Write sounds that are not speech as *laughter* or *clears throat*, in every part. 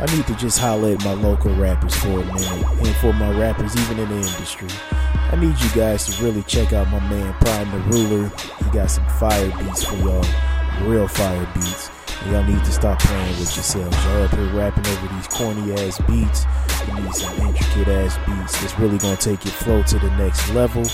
I need to just holler at my local rappers for a minute, and for my rappers even in the industry. I need you guys to really check out my man Prime the Ruler. He got some fire beats for y'all, real fire beats. And y'all need to stop playing with yourselves. Y'all up here rapping over these corny ass beats. You need some intricate ass beats that's really gonna take your flow to the next level.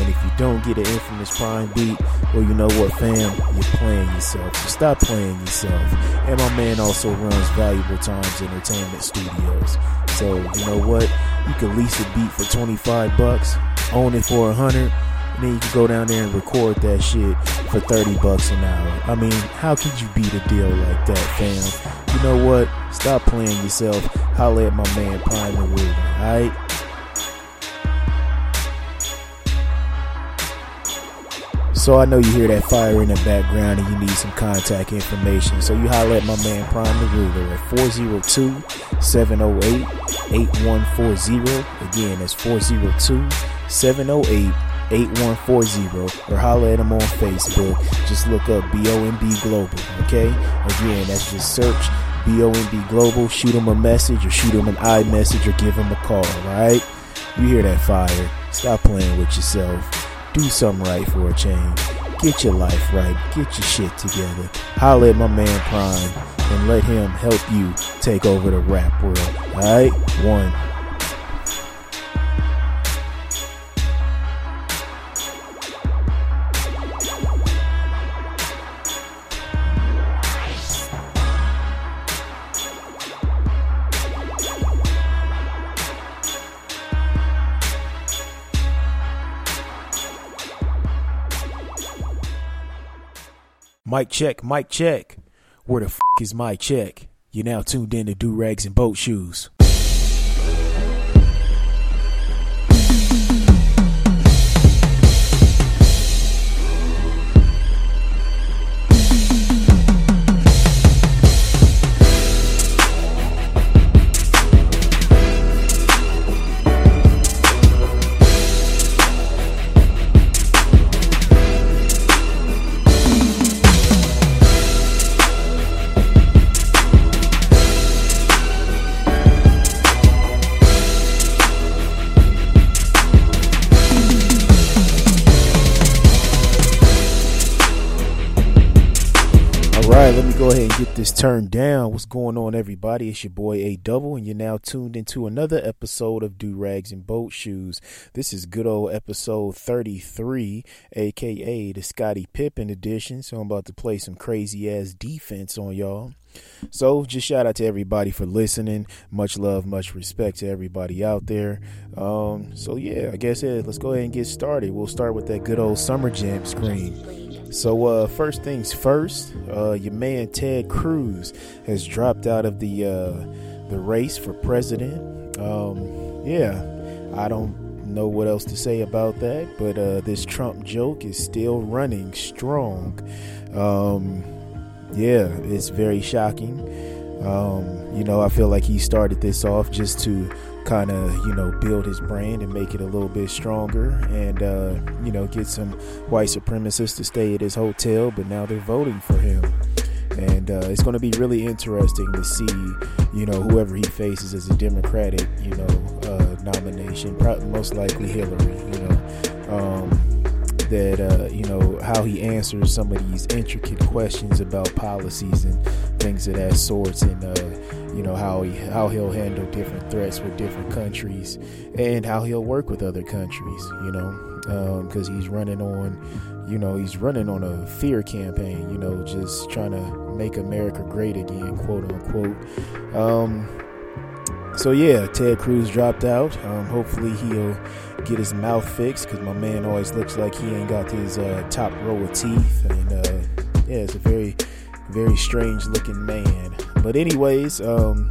And if you don't get an infamous prime beat, well, you know what, fam? You're playing yourself. Stop playing yourself. And my man also runs Valuable Times Entertainment Studios. So you know what? You can lease a beat for 25 bucks, own it for a hundred, and then you can go down there and record that shit for 30 bucks an hour. I mean, how could you beat a deal like that, fam? You know what? Stop playing yourself. Holla at my man Prime the Ruler, alright? So I know you hear that fire in the background and you need some contact information. So you holler at my man Prime the Ruler at 402-708-8140. Again, that's 402-708-8140 or holler at him on Facebook. Just look up BOMB Global, okay? Again, that's just search BOMB Global, shoot him a message or shoot him an iMessage or give him a call, alright? You hear that fire. Stop playing with yourself do something right for a change. Get your life right. Get your shit together. Holler at my man Prime and let him help you take over the rap world. Alright? One. Mic check, mic check. Where the f is my check? You're now tuned in to Do Rags and Boat Shoes. This turned down. What's going on, everybody? It's your boy A Double, and you're now tuned into another episode of Do Rags and Boat Shoes. This is good old episode 33, aka the Scottie Pippen edition. So I'm about to play some crazy ass defense on y'all. So just shout out to everybody for listening. Much love, much respect to everybody out there. Um, so yeah, I guess yeah, let's go ahead and get started. We'll start with that good old summer jam screen. So uh, first things first, uh, your man Ted Cruz has dropped out of the uh, the race for president. Um, yeah, I don't know what else to say about that, but uh, this Trump joke is still running strong. Um, yeah, it's very shocking. Um, you know, I feel like he started this off just to kind of, you know, build his brand and make it a little bit stronger and, uh, you know, get some white supremacists to stay at his hotel, but now they're voting for him. And uh, it's going to be really interesting to see, you know, whoever he faces as a Democratic, you know, uh, nomination, probably most likely Hillary, you know. Um, that uh, you know how he answers some of these intricate questions about policies and things of that sort, and uh, you know how he how he'll handle different threats with different countries, and how he'll work with other countries. You know, because um, he's running on, you know, he's running on a fear campaign. You know, just trying to make America great again, quote unquote. Um, so yeah, Ted Cruz dropped out. Um, hopefully he'll get his mouth fixed because my man always looks like he ain't got his uh, top row of teeth, and uh, yeah, it's a very, very strange looking man. But anyways, um,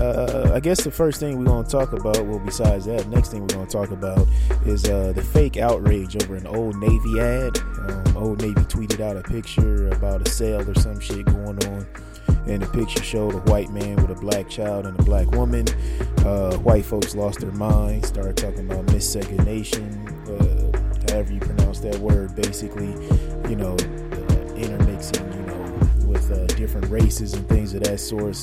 uh, I guess the first thing we're gonna talk about, well, besides that, next thing we're gonna talk about is uh, the fake outrage over an Old Navy ad. Um, Old Navy tweeted out a picture about a sale or some shit going on and the picture showed a white man with a black child and a black woman. Uh, white folks lost their mind, started talking about missegregation, uh, however you pronounce that word. Basically, you know, uh, intermixing, you know, with uh, different races and things of that sort.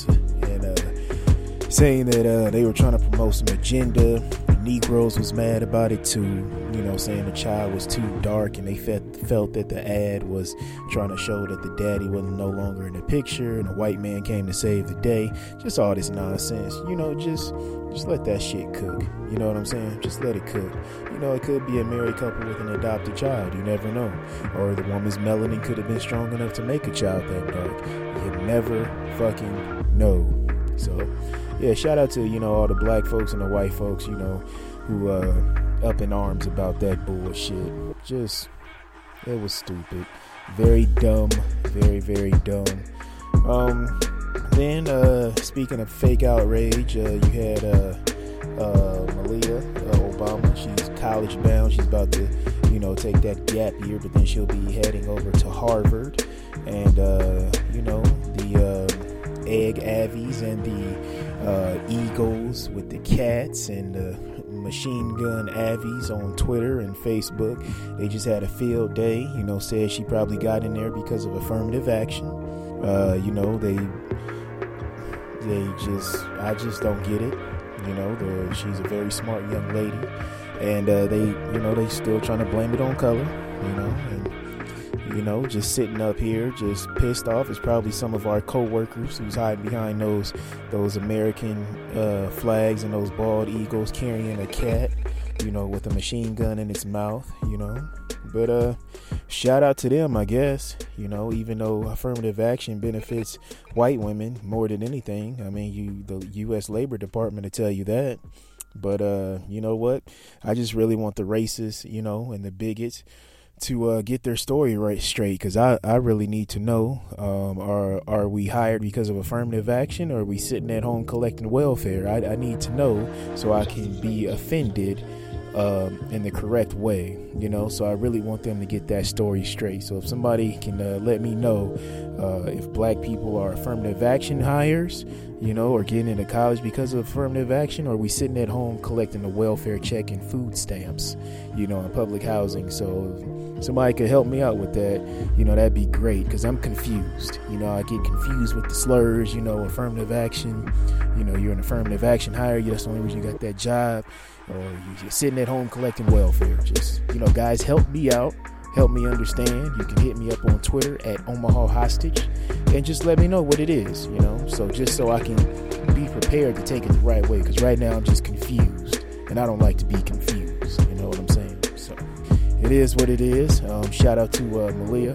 Saying that uh, they were trying to promote some agenda. The Negroes was mad about it too. You know, saying the child was too dark, and they felt felt that the ad was trying to show that the daddy wasn't no longer in the picture, and a white man came to save the day. Just all this nonsense. You know, just just let that shit cook. You know what I'm saying? Just let it cook. You know, it could be a married couple with an adopted child. You never know. Or the woman's melanin could have been strong enough to make a child that dark. You never fucking know. So yeah, shout out to you know all the black folks and the white folks, you know, who uh, up in arms about that bullshit. Just it was stupid, very dumb, very very dumb. Um, then uh, speaking of fake outrage, uh, you had uh, uh, Malia uh, Obama. She's college bound. She's about to you know take that gap year, but then she'll be heading over to Harvard, and you know the egg avies and the uh, Eagles with the cats and the machine gun avies on Twitter and Facebook. They just had a field day. You know, said she probably got in there because of affirmative action. Uh, you know, they they just I just don't get it. You know, she's a very smart young lady, and uh, they you know they still trying to blame it on color. You know, and you know, just sitting up here, just pissed off. It's probably some of our co-workers who's hiding behind those those American uh, flags and those bald eagles carrying a cat, you know, with a machine gun in its mouth, you know. But uh, shout out to them, I guess. You know, even though affirmative action benefits white women more than anything. I mean, you the U.S. Labor Department to tell you that. But uh, you know what? I just really want the racists, you know, and the bigots to uh, get their story right straight because I, I really need to know um, are are we hired because of affirmative action or are we sitting at home collecting welfare? I, I need to know so I can be offended um, in the correct way you know so I really want them to get that story straight so if somebody can uh, let me know uh, if black people are affirmative action hires you know or getting into college because of affirmative action or we sitting at home collecting a welfare check and food stamps you know in public housing so somebody could help me out with that, you know, that'd be great because I'm confused. You know, I get confused with the slurs, you know, affirmative action. You know, you're an affirmative action hire. That's the only reason you got that job. Or you're sitting at home collecting welfare. Just, you know, guys, help me out. Help me understand. You can hit me up on Twitter at Omaha Hostage and just let me know what it is, you know, so just so I can be prepared to take it the right way because right now I'm just confused and I don't like to be confused. You know what I'm saying? So it is what it is. Um, shout out to uh, Malia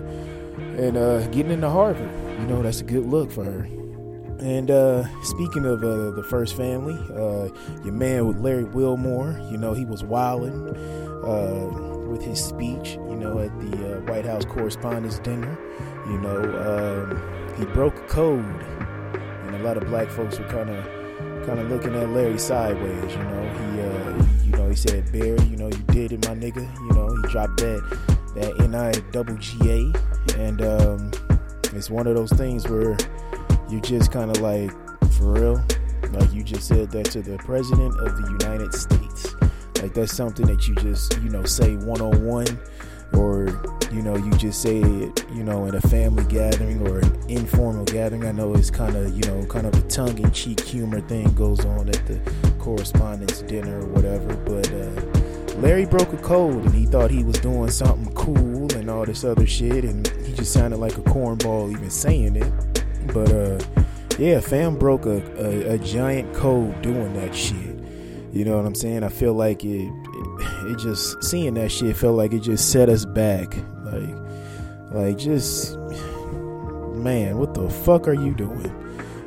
and uh, getting into Harvard. You know, that's a good look for her. And uh, speaking of uh, the first family, uh, your man with Larry Wilmore, you know, he was wilding uh, with his speech, you know, at the uh, White House Correspondents' Dinner. You know, um, he broke code, and a lot of black folks were kind of kind of looking at Larry sideways. You know, he, uh, you know, he said, "Barry, you know, you did it, my nigga." You know, he dropped that that N I double G A, and um, it's one of those things where you just kind of like, for real, like you just said that to the president of the United States. Like that's something that you just, you know, say one on one or you know you just say it you know in a family gathering or an informal gathering. I know it's kind of you know kind of a tongue-in-cheek humor thing goes on at the correspondence dinner or whatever but uh, larry broke a code and he thought he was doing something cool and all this other shit and he just sounded like a cornball even saying it but uh yeah fam broke a, a, a giant code doing that shit you know what i'm saying i feel like it it just seeing that shit felt like it just set us back. Like, like just man, what the fuck are you doing?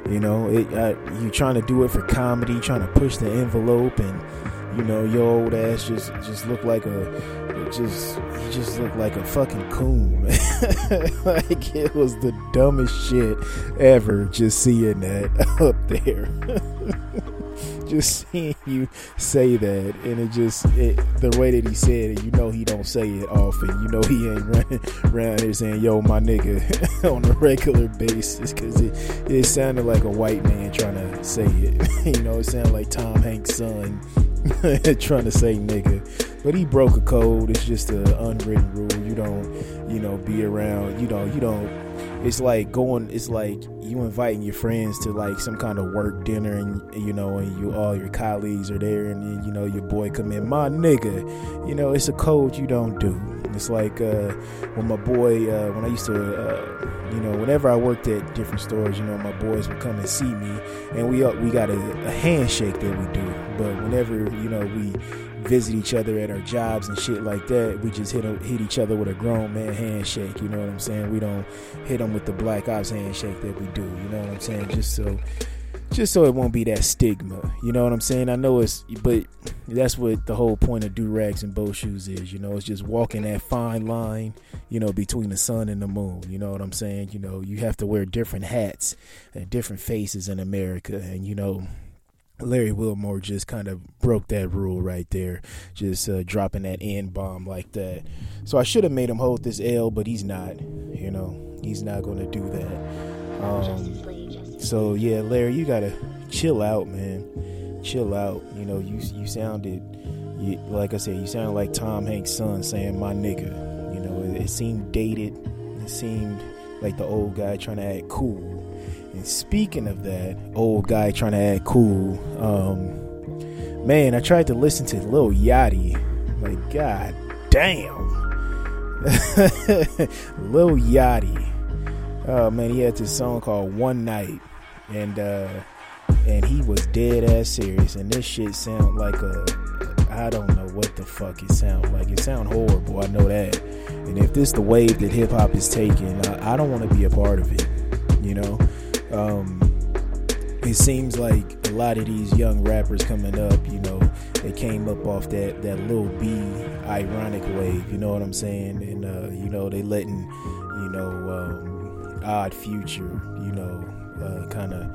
You know, it, uh, you trying to do it for comedy, trying to push the envelope, and you know your old ass just just look like a just just look like a fucking coon. *laughs* *laughs* like it was the dumbest shit ever. Just seeing that *laughs* up there *laughs* just seeing you say that, and it just it, the way that he said it, you know he don't say it often. You know he ain't running around here saying "Yo, my nigga" on a regular basis because it it sounded like a white man trying to say it. you know, it sounded like Tom Hanks' son *laughs* trying to say nigga. But he broke a code. It's just an unwritten rule. You don't, you know, be around. You don't, you don't it's like going it's like you inviting your friends to like some kind of work dinner and you know and you all your colleagues are there and you know your boy come in my nigga you know it's a code you don't do it's like uh, when my boy uh, when i used to uh, you know whenever i worked at different stores you know my boys would come and see me and we uh, we got a, a handshake that we do but whenever you know we visit each other at our jobs and shit like that, we just hit hit each other with a grown man handshake. You know what I'm saying? We don't hit them with the black ops handshake that we do. You know what I'm saying? Just so, just so it won't be that stigma. You know what I'm saying? I know it's, but that's what the whole point of do rags and boat shoes is. You know, it's just walking that fine line. You know, between the sun and the moon. You know what I'm saying? You know, you have to wear different hats and different faces in America, and you know Larry Wilmore just kind of broke that rule right there, just uh, dropping that N bomb like that. So I should have made him hold this L, but he's not. You know, he's not going to do that. Um, so yeah, Larry, you gotta chill out, man. Chill out. You know, you you sounded, you, like I said, you sounded like Tom Hanks' son saying "my nigga." You know, it, it seemed dated. It seemed like the old guy trying to act cool and speaking of that, old guy trying to act cool, um, man, I tried to listen to Lil Yachty. Like, god damn. *laughs* Lil Yachty. Oh man, he had this song called One Night. And uh and he was dead ass serious. And this shit sound like a I don't know what the fuck it sound like. It sound horrible, I know that. And if this the wave that hip hop is taking, I, I don't want to be a part of it. You know? Um, it seems like a lot of these young rappers coming up, you know, they came up off that that Lil B ironic wave. You know what I'm saying? And uh, you know they letting, you know, um, Odd Future, you know, kind of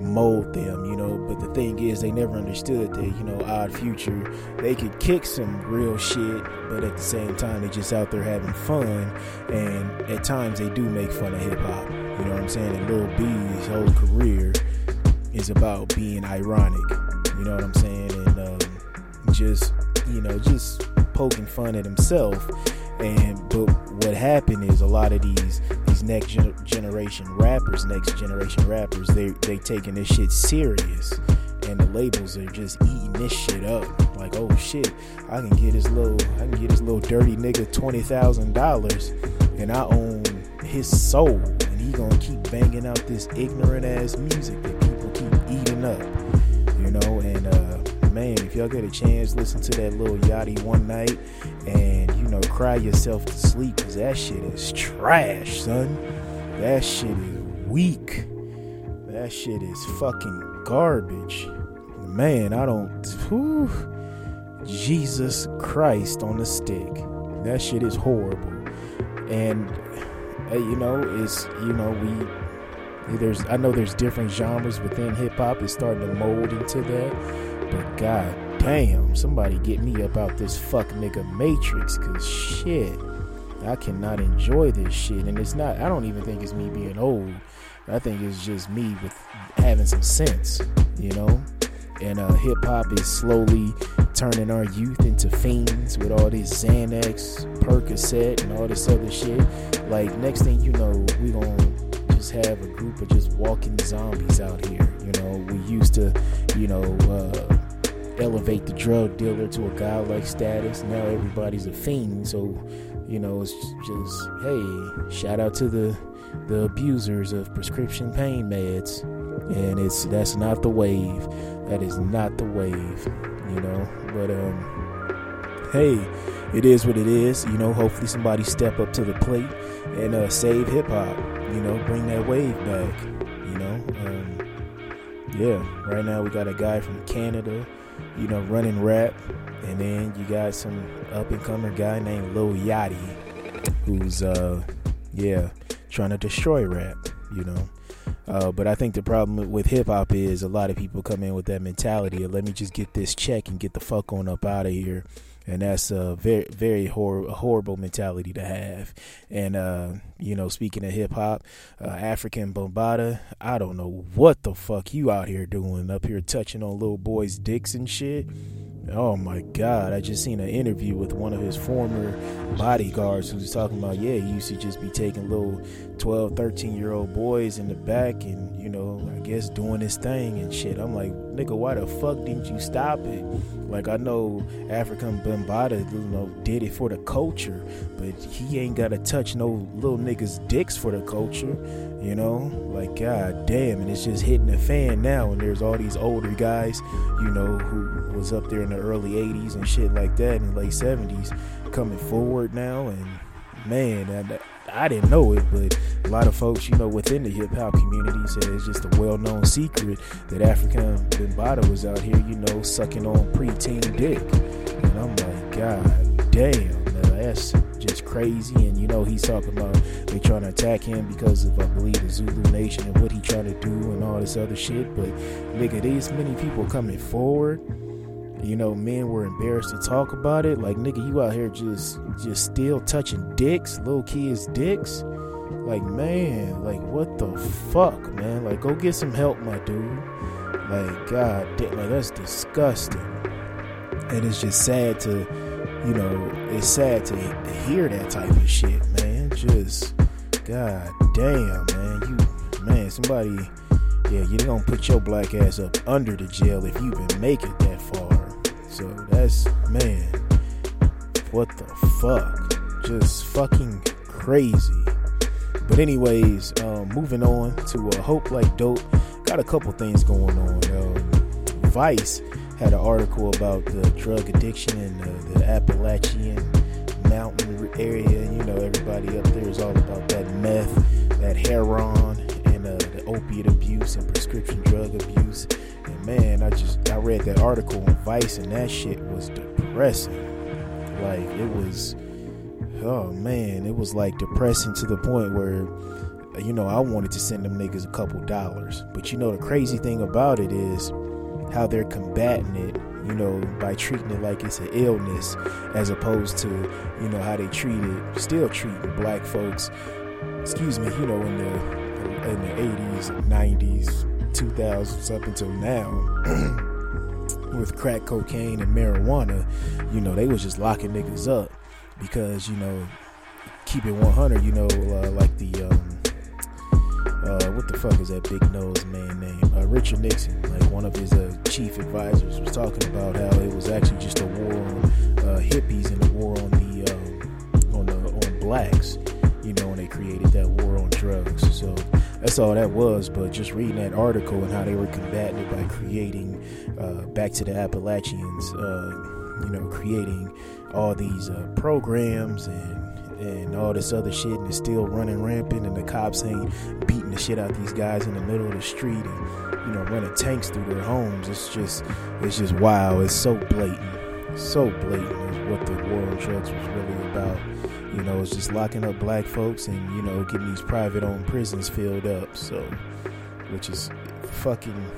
mold them, you know. But the thing is, they never understood that, you know, Odd Future, they could kick some real shit, but at the same time, they just out there having fun. And at times, they do make fun of hip hop. You know what I'm saying? And Lil B's whole career is about being ironic. You know what I'm saying? And um, just, you know, just poking fun at himself. And but what happened is a lot of these these next gen- generation rappers, next generation rappers, they they taking this shit serious, and the labels are just eating this shit up. Like, oh shit, I can get this little, I can get this little dirty nigga twenty thousand dollars, and I own his soul and he gonna keep banging out this ignorant ass music that people keep eating up. You know, and uh, man, if y'all get a chance, listen to that little Yachty one night and cry yourself to sleep because that shit is trash, son. That shit is weak. That shit is fucking garbage. Man, I don't. Whew, Jesus Christ on the stick. That shit is horrible. And you know, is you know we there's I know there's different genres within hip hop. It's starting to mold into that, but god damn, somebody get me up out this fuck nigga Matrix, cause shit, I cannot enjoy this shit, and it's not. I don't even think it's me being old. I think it's just me with having some sense, you know. And uh, hip hop is slowly turning our youth into fiends with all this Xanax, Percocet, and all this other shit. Like next thing you know, we gonna just have a group of just walking zombies out here. You know, we used to, you know, uh, elevate the drug dealer to a godlike status. Now everybody's a fiend. So, you know, it's just hey, shout out to the the abusers of prescription pain meds. And it's that's not the wave. That is not the wave. You know, but um, hey, it is what it is. You know, hopefully somebody step up to the plate and uh, save hip hop. You know, bring that wave back. You know, um, yeah. Right now we got a guy from Canada, you know, running rap, and then you got some up and comer guy named Lil Yachty, who's uh, yeah, trying to destroy rap. You know. Uh, but I think the problem with hip hop is a lot of people come in with that mentality of let me just get this check and get the fuck on up out of here and that's a very very hor- horrible mentality to have. And uh, you know, speaking of hip hop, uh, Afrika Bambaataa, I don't know what the fuck you out here doing up here touching on little boys' dicks and shit. Oh my God! I just seen an interview with one of his former bodyguards who was talking about, yeah, he used to just be taking little 12, 13 year old boys in the back and, you know, I guess doing his thing and shit. I'm like, nigga, why the fuck didn't you stop it? Like, I know Afrika Bambaataa, you know, did it for the culture, but he ain't got to touch no little niggas' dicks for the culture, you know? Like, god damn, and it's just hitting the fan now, and there's all these older guys, you know, who was up there in the early 80s and shit like that, in the late 70s, coming forward now, and man, I, I didn't know it, but a lot of folks, you know, within the hip hop community said it's just a well known secret that Afrika Bambaataa was out here, you know, sucking on preteen dick. And I'm like, God damn, that's just crazy. And you know, he's talking about they trying to attack him because of, I believe, the Zulu Nation and what he trying to do and all this other shit. But nigga, these many people coming forward you know, men were embarrassed to talk about it. Like, nigga, you out here just just still touching dicks, little kids' dicks. Like, man, like what the fuck, man? Like, go get some help, my dude. Like, god like that's disgusting. And it's just sad to, you know, it's sad to hear that type of shit, man. Just, god damn, man. You, man, somebody, yeah, you're gonna put your black ass up under the jail if you even make it that far. So that's man, what the fuck? Just fucking crazy. But anyways, um, moving on to uh, Hope Like Dope. Got a couple things going on. Vice had an article about the drug addiction in the, the Appalachian mountain area. You know, everybody up there is all about that meth, that heroin, and uh, the opiate abuse and prescription drug abuse And man, I just I read that article on Vice and that shit was depressing. Like it was oh man, it was like depressing to the point where you know, I wanted to send them niggas a couple dollars. But you know the crazy thing about it is how they're combating it, you know, by treating it like it's an illness as opposed to, you know, how they treat it, still treating black folks, excuse me, you know, in the in the 80s, 90s, 2000s up until now *clears throat* with crack cocaine and marijuana, you know, they was just locking niggas up because, you know, keep it 100, you know, uh, like the, um, uh, what the fuck is that big nose man name? Uh, Richard Nixon, like one of his uh, chief advisors, was talking about how it was actually just a war on uh, hippies and a war on the um, on the on blacks, you know, and they created that war on drugs. So that's all that was. But just reading that article and how they were combating it by creating, uh, back to the Appalachians, you know, creating all these programs and and all this other shit, and it's still running rampant, and the cops ain't beating the shit out these guys in the middle of the street, and you know, running tanks through their homes. It's just, it's just wow. It's so blatant, so blatant is what the war on drugs was really about. You know, it's just locking up black folks and, you know, getting these private owned prisons filled up. So, which is fucking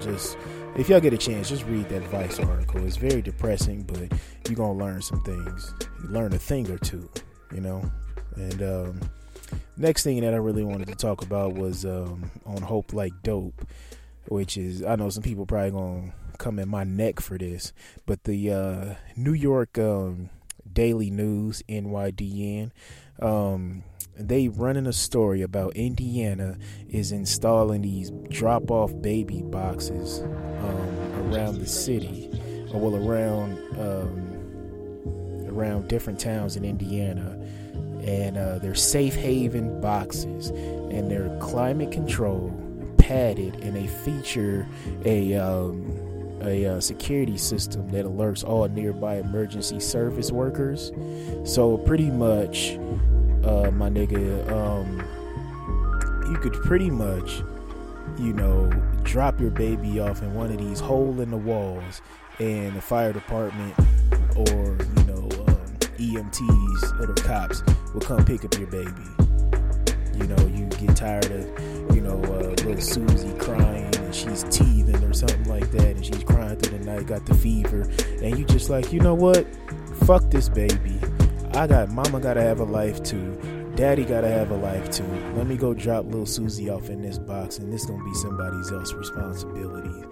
just, if y'all get a chance, just read that Vice article. It's very depressing, but you're to learn some things. You learn a thing or two, you know? And, um, next thing that I really wanted to talk about was, um, on Hope Like Dope, which is, I know some people probably to come in my neck for this, but the, uh, New York, um, Daily News, NYDN. Um, they running a story about Indiana is installing these drop off baby boxes um, around the city, or well around um, around different towns in Indiana, and uh, they're safe haven boxes, and they're climate controlled, padded, and they feature a um, a uh, security system that alerts all nearby emergency service workers. So pretty much, uh, my nigga, um, you could pretty much, you know, drop your baby off in one of these hole in the walls, and the fire department or EMTs or the cops will come pick up your baby. You know, you get tired of, you know, uh, little Susie crying and she's teething or something like that, and she's crying through the night, got the fever, and you just like, you know what? Fuck this baby. I got mama gotta have a life too. daddy gotta have a life too. Let me go drop little Susie off in this box, and this gonna be somebody else's responsibility.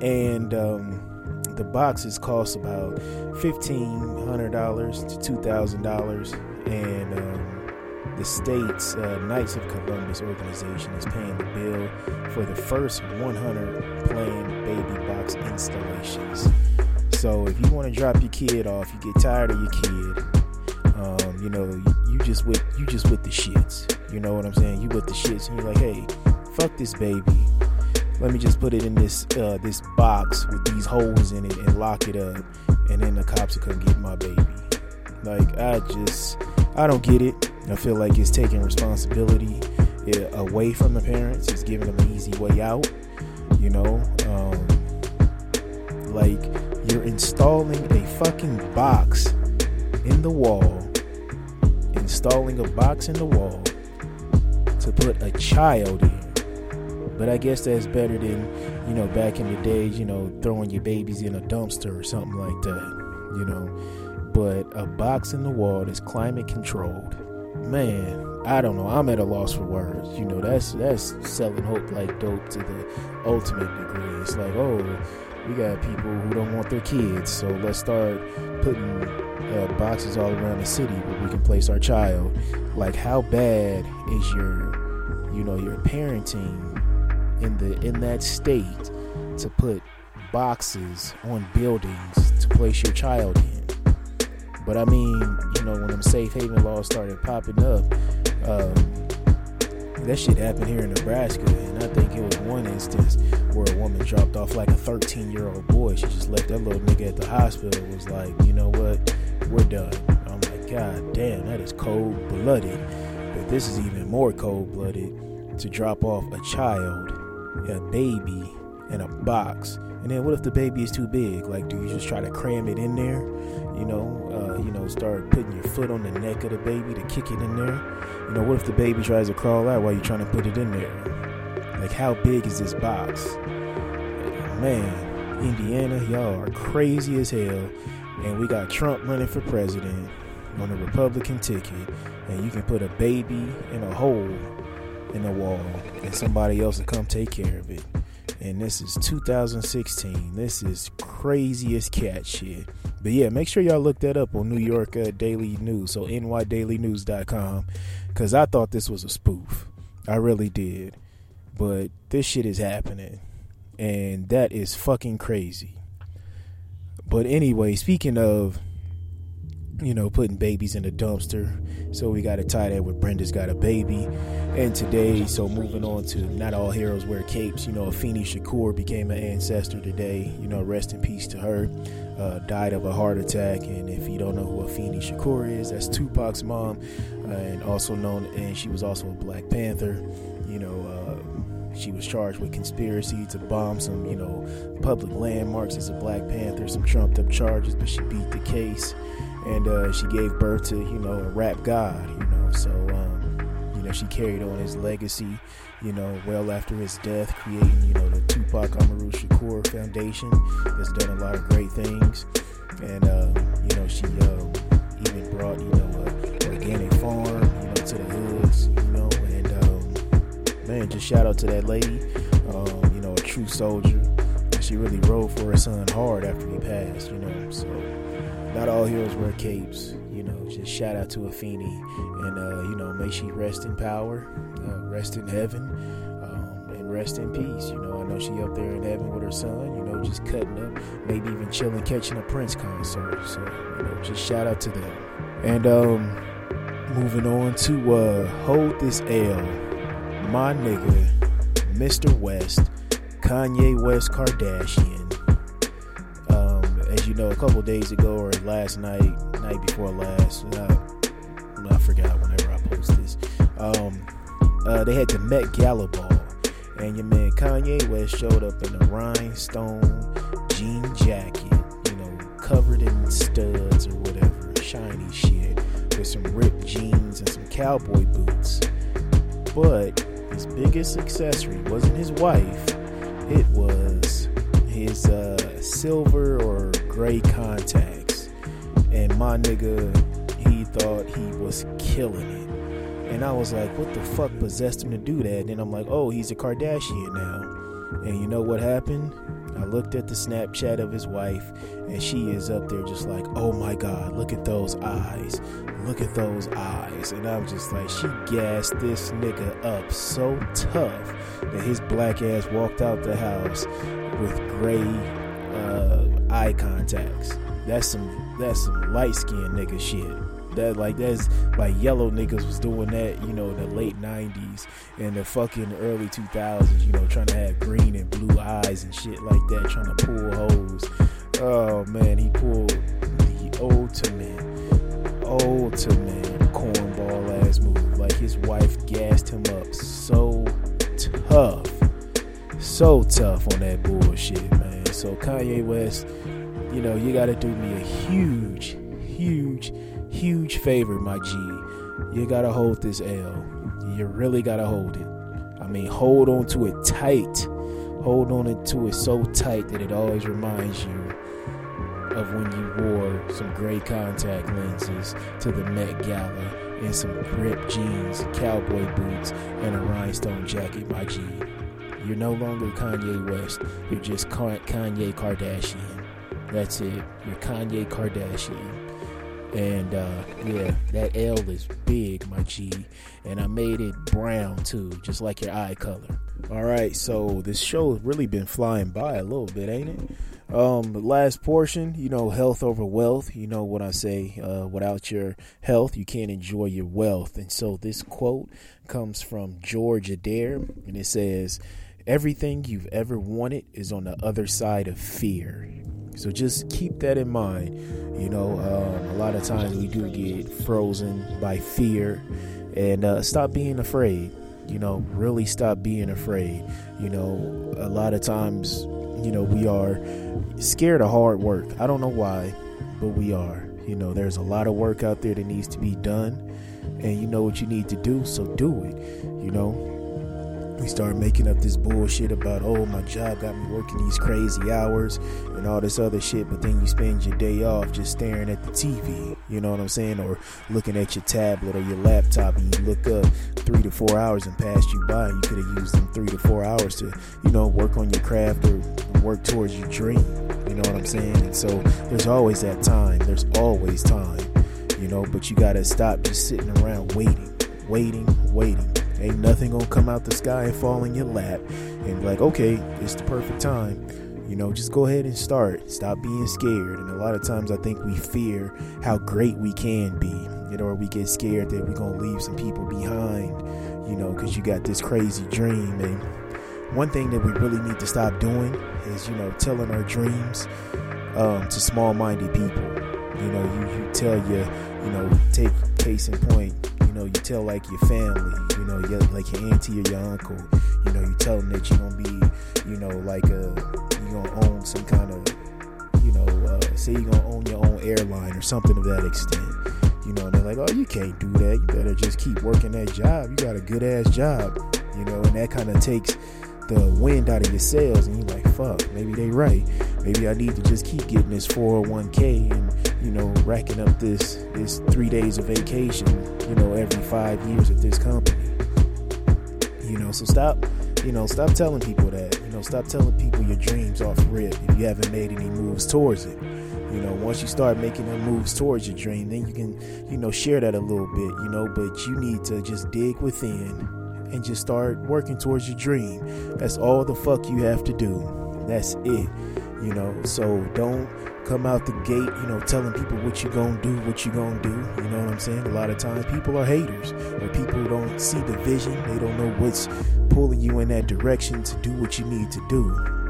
And um, the boxes cost about fifteen hundred dollars to two thousand dollars, and um, the state's uh, Knights of Columbus organization is paying the bill for the first 100 plain baby box installations. So if you want to drop your kid off, you get tired of your kid, um, you know, you, you, just with you just with the shits. You know what I'm saying? You with the shits, and you're like, hey, fuck this baby. Let me just put it in this uh, this box with these holes in it and lock it up, and then the cops will come get my baby. Like I just, I don't get it. I feel like it's taking responsibility away from the parents. It's giving them an easy way out. You know, um, like you're installing a fucking box in the wall, installing a box in the wall to put a child in. But I guess that's better than, you know, back in the days, you know, throwing your babies in a dumpster or something like that, you know. But a box in the wall that's climate controlled man, I don't know. I'm at a loss for words. You know, that's that's selling hope like dope to the ultimate degree. It's like, oh, we got people who don't want their kids, so let's start putting uh, boxes all around the city where we can place our child. Like, how bad is your, you know, your parenting in the in that state to put boxes on buildings to place your child in? But I mean, you know, when them safe haven laws started popping up, um, that shit happened here in Nebraska, and I think it was one instance where a woman dropped off like a 13 year old boy. She just left that little nigga at the hospital. Was like, you know what, we're done. I'm like, God damn, that is cold blooded. But this is even more cold blooded to drop off a child, a baby, in a box. And then what if the baby is too big? Like, do you just try to cram it in there? You know, uh, you know, start putting your foot on the neck of the baby to kick it in there. You know, what if the baby tries to crawl out while you're trying to put it in there? Like, how big is this box? Man, Indiana, y'all are crazy as hell. And we got Trump running for president on a Republican ticket. And you can put a baby in a hole in the wall, and somebody else will come take care of it. And this is 2016. This is craziest cat shit. But yeah, make sure y'all look that up on New York uh, Daily News, so nydailynews.com, because I thought this was a spoof. I really did. But this shit is happening, and that is fucking crazy. But anyway, speaking of, you know, putting babies in a dumpster, so we got to tie that with Brenda's got a baby. And today, so moving on to not all heroes wear capes. You know, Afeni Shakur became an ancestor today. You know, rest in peace to her uh, died of a heart attack. And if you don't know who Afeni Shakur is, that's Tupac's mom, uh, and also known, and she was also a Black Panther. You know, uh, she was charged with conspiracy to bomb some, you know, public landmarks as a Black Panther, some trumped up charges, but she beat the case, and uh, she gave birth to, you know, a rap god. You know, so. Um, you know, she carried on his legacy, you know, well after his death, creating, you know, the Tupac Amaru Shakur Foundation that's done a lot of great things. And, uh, you know, she uh, even brought, you know, a organic farm, you know, to the hoods, you know, and, um, man, just shout out to that lady, um, you know, a true soldier. She really rode for her son hard after he passed, you know, so not all heroes wear capes, you know, just shout out to Afeni and, uh, you know, may she rest in power, uh, rest in heaven um, and rest in peace. You know, I know she up there in heaven with her son, you know, just cutting up, maybe even chilling, catching a Prince concert. So, you know, just shout out to them. And um moving on to uh Hold This L, my nigga, Mr. West, Kanye West Kardashian. You know, a couple days ago or last night, night before last, uh, I forgot whenever I post this. Um, uh, they had the Met Gala ball and your man Kanye West showed up in a rhinestone jean jacket, you know, covered in studs or whatever, shiny shit, with some ripped jeans and some cowboy boots. But his biggest accessory wasn't his wife, it was his uh, silver or gray contacts. And my nigga, he thought he was killing it And I was like, what the fuck possessed him to do that? And then I'm like, oh, he's a Kardashian now. And you know what happened? I looked at the Snapchat of his wife, and she is up there just like, oh my God, look at those eyes. Look at those eyes. And I'm just like, she gassed this nigga up so tough that his black ass walked out the house with gray eye contacts. That's some that's some light skinned nigga shit that like that's like yellow niggas was doing that, you know, in the late '90s and the fucking early 2000s. You know, trying to have green and blue eyes and shit like that, trying to pull holes. Oh man, he pulled the ultimate, ultimate cornball ass move. Like his wife gassed him up so tough, so tough on that bullshit, man. So Kanye West, you know, you got to do me a huge, huge huge favor, my G. You gotta hold this L. You really gotta hold it. I mean, hold on to it tight. Hold on to it so tight that it always reminds you of when you wore some gray contact lenses to the Met Gala and some ripped jeans, cowboy boots, and a rhinestone jacket, my G. You're no longer Kanye West. You're just Kanye Kardashian. That's it. You're Kanye Kardashian. And uh, yeah, that L is big, my G. And I made it brown too, just like your eye color. All right, so this show has really been flying by a little bit, ain't it? Um, the last portion, you know, health over wealth. You know what I say, uh, without your health, you can't enjoy your wealth. And so this quote comes from George Adair, and it says, Everything you've ever wanted is on the other side of fear. So just keep that in mind. You know, um, a lot of times we do get frozen by fear, and uh, stop being afraid. You know, really stop being afraid. You know, a lot of times, you know, we are scared of hard work. I don't know why, but we are. You know, there's a lot of work out there that needs to be done, and you know what you need to do, so do it. You know, we start making up this bullshit about oh my job got me working these crazy hours and all this other shit but then you spend your day off just staring at the tv you know what i'm saying? Or looking at your tablet or your laptop and you look up three to four hours and passed you by you could have used them three to four hours to you know work on your craft or work towards your dream you know what i'm saying? And so there's always that time there's always time you know but you gotta stop just sitting around waiting waiting waiting Ain't nothing gonna come out the sky and fall in your lap and like, okay, it's the perfect time. You know, just go ahead and start. Stop being scared. And a lot of times I think we fear how great we can be, you know, or we get scared that we're gonna leave some people behind, you know, because you got this crazy dream. And one thing that we really need to stop doing is, you know, telling our dreams um, to small minded people. You know, you, you tell your, you know, take case in point, know, you tell like your family, you know, your, like your auntie or your uncle, you know, you tell them that you're gonna be, you know, like a, you're gonna own some kind of, you know, uh, say you're gonna own your own airline or something of that extent. You know, and they're like, oh, you can't do that. You better just keep working that job. You got a good ass job, you know, and that kind of takes the wind out of your sails, and you're like, fuck, maybe they right. Maybe I need to just keep getting this 401k and you know racking up this this three days of vacation, you know, every five years at this company. You know, so stop, you know, stop telling people that. You know, stop telling people your dreams off rip if you haven't made any moves towards it. You know, once you start making them moves towards your dream, then you can, you know, share that a little bit, you know, but you need to just dig within and just start working towards your dream. That's all the fuck you have to do. That's it. You know, so don't come out the gate, you know, telling people what you're gonna do, what you're gonna do. You know what I'm saying? A lot of times people are haters or people don't see the vision. They don't know what's pulling you in that direction to do what you need to do.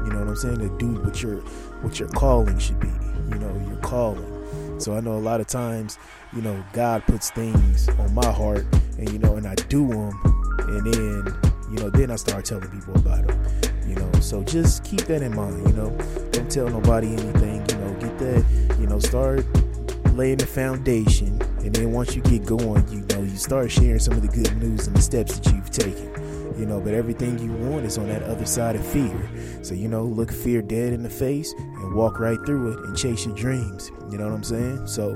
You know what I'm saying? To do what your what your calling should be. You know, your calling. So I know a lot of times, you know, God puts things on my heart, and you know, and I do them, and then, you know, then I start telling people about them. You know, so just keep that in mind. You know, don't tell nobody anything. You know, get that. You know, start laying the foundation, and then once you get going, you know, you start sharing some of the good news and the steps that you've taken you know but everything you want is on that other side of fear so you know look fear dead in the face and walk right through it and chase your dreams. You know what I'm saying? So,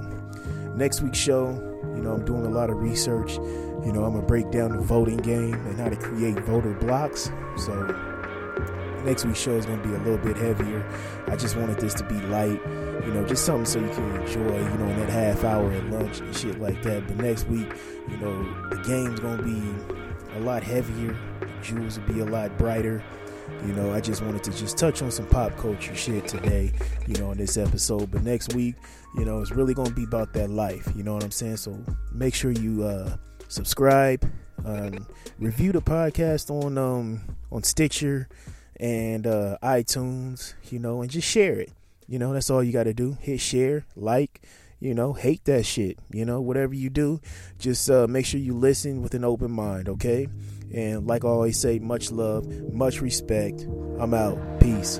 next week's show, You know, I'm doing a lot of research. You know, I'm gonna break down the voting game and how to create voter blocks. So next week's show is gonna be a little bit heavier. I just wanted this to be light, you know, just something so you can enjoy, you know, in that half hour at lunch and shit like that. But next week, you know, the game's gonna be a lot heavier. The jewels will be a lot brighter. You know, I just wanted to just touch on some pop culture shit today, you know, in this episode. But next week, you know, it's really gonna be about that life. You know what I'm saying? So make sure you uh subscribe, um, review the podcast on um on Stitcher and uh iTunes, you know, and just share it. You know, that's all you gotta do. Hit share, like, you know, hate that shit. You know, whatever you do, just uh, make sure you listen with an open mind, okay? And like I always say, much love, much respect. I'm out. Peace.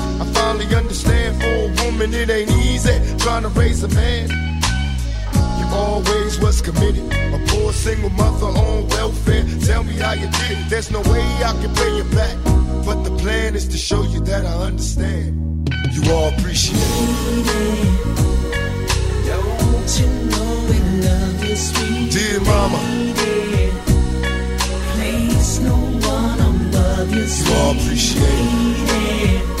I finally understand for a woman it ain't easy trying to raise a man. You always was committed, a poor single mother on welfare. Tell me how you did it. There's no way I can pay you back, but the plan is to show you that I understand. You all appreciate it. Don't you know we love you, sweet Dear mama. Place no one above you, You all appreciate it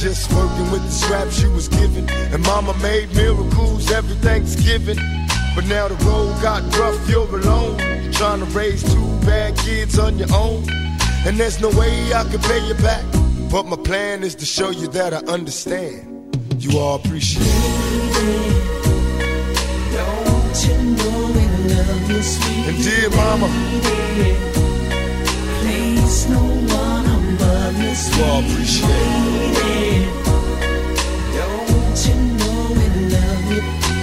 just working with the scraps she was given. And mama made miracles every Thanksgiving. But now the road got rough, you're alone. You're trying to raise two bad kids on your own. And there's no way I can pay you back. But my plan is to show you that I understand. You all appreciate it. Don't you know we love you, sweet And dear mama, please no one above you, sweet You all appreciate it.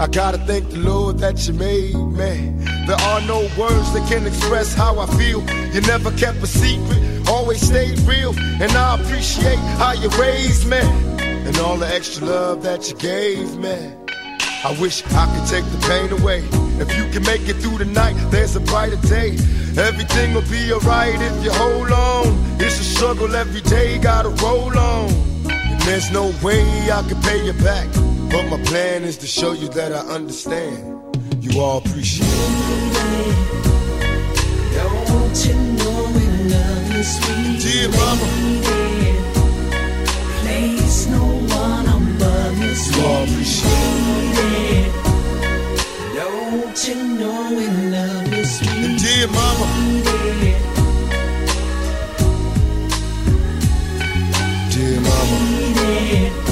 I gotta thank the Lord that you made me. There are no words that can express how I feel. You never kept a secret, always stayed real. And I appreciate how you raised me and all the extra love that you gave me. I wish I could take the pain away. If you can make it through the night, there's a brighter day. Everything will be alright if you hold on. It's a struggle every day, gotta roll on. And there's no way I can pay you back. But my plan is to show you that I understand. You all appreciate it. Dear mama. Place no one above You all appreciate it. Don't you know love sweet dear mama. Dear mama.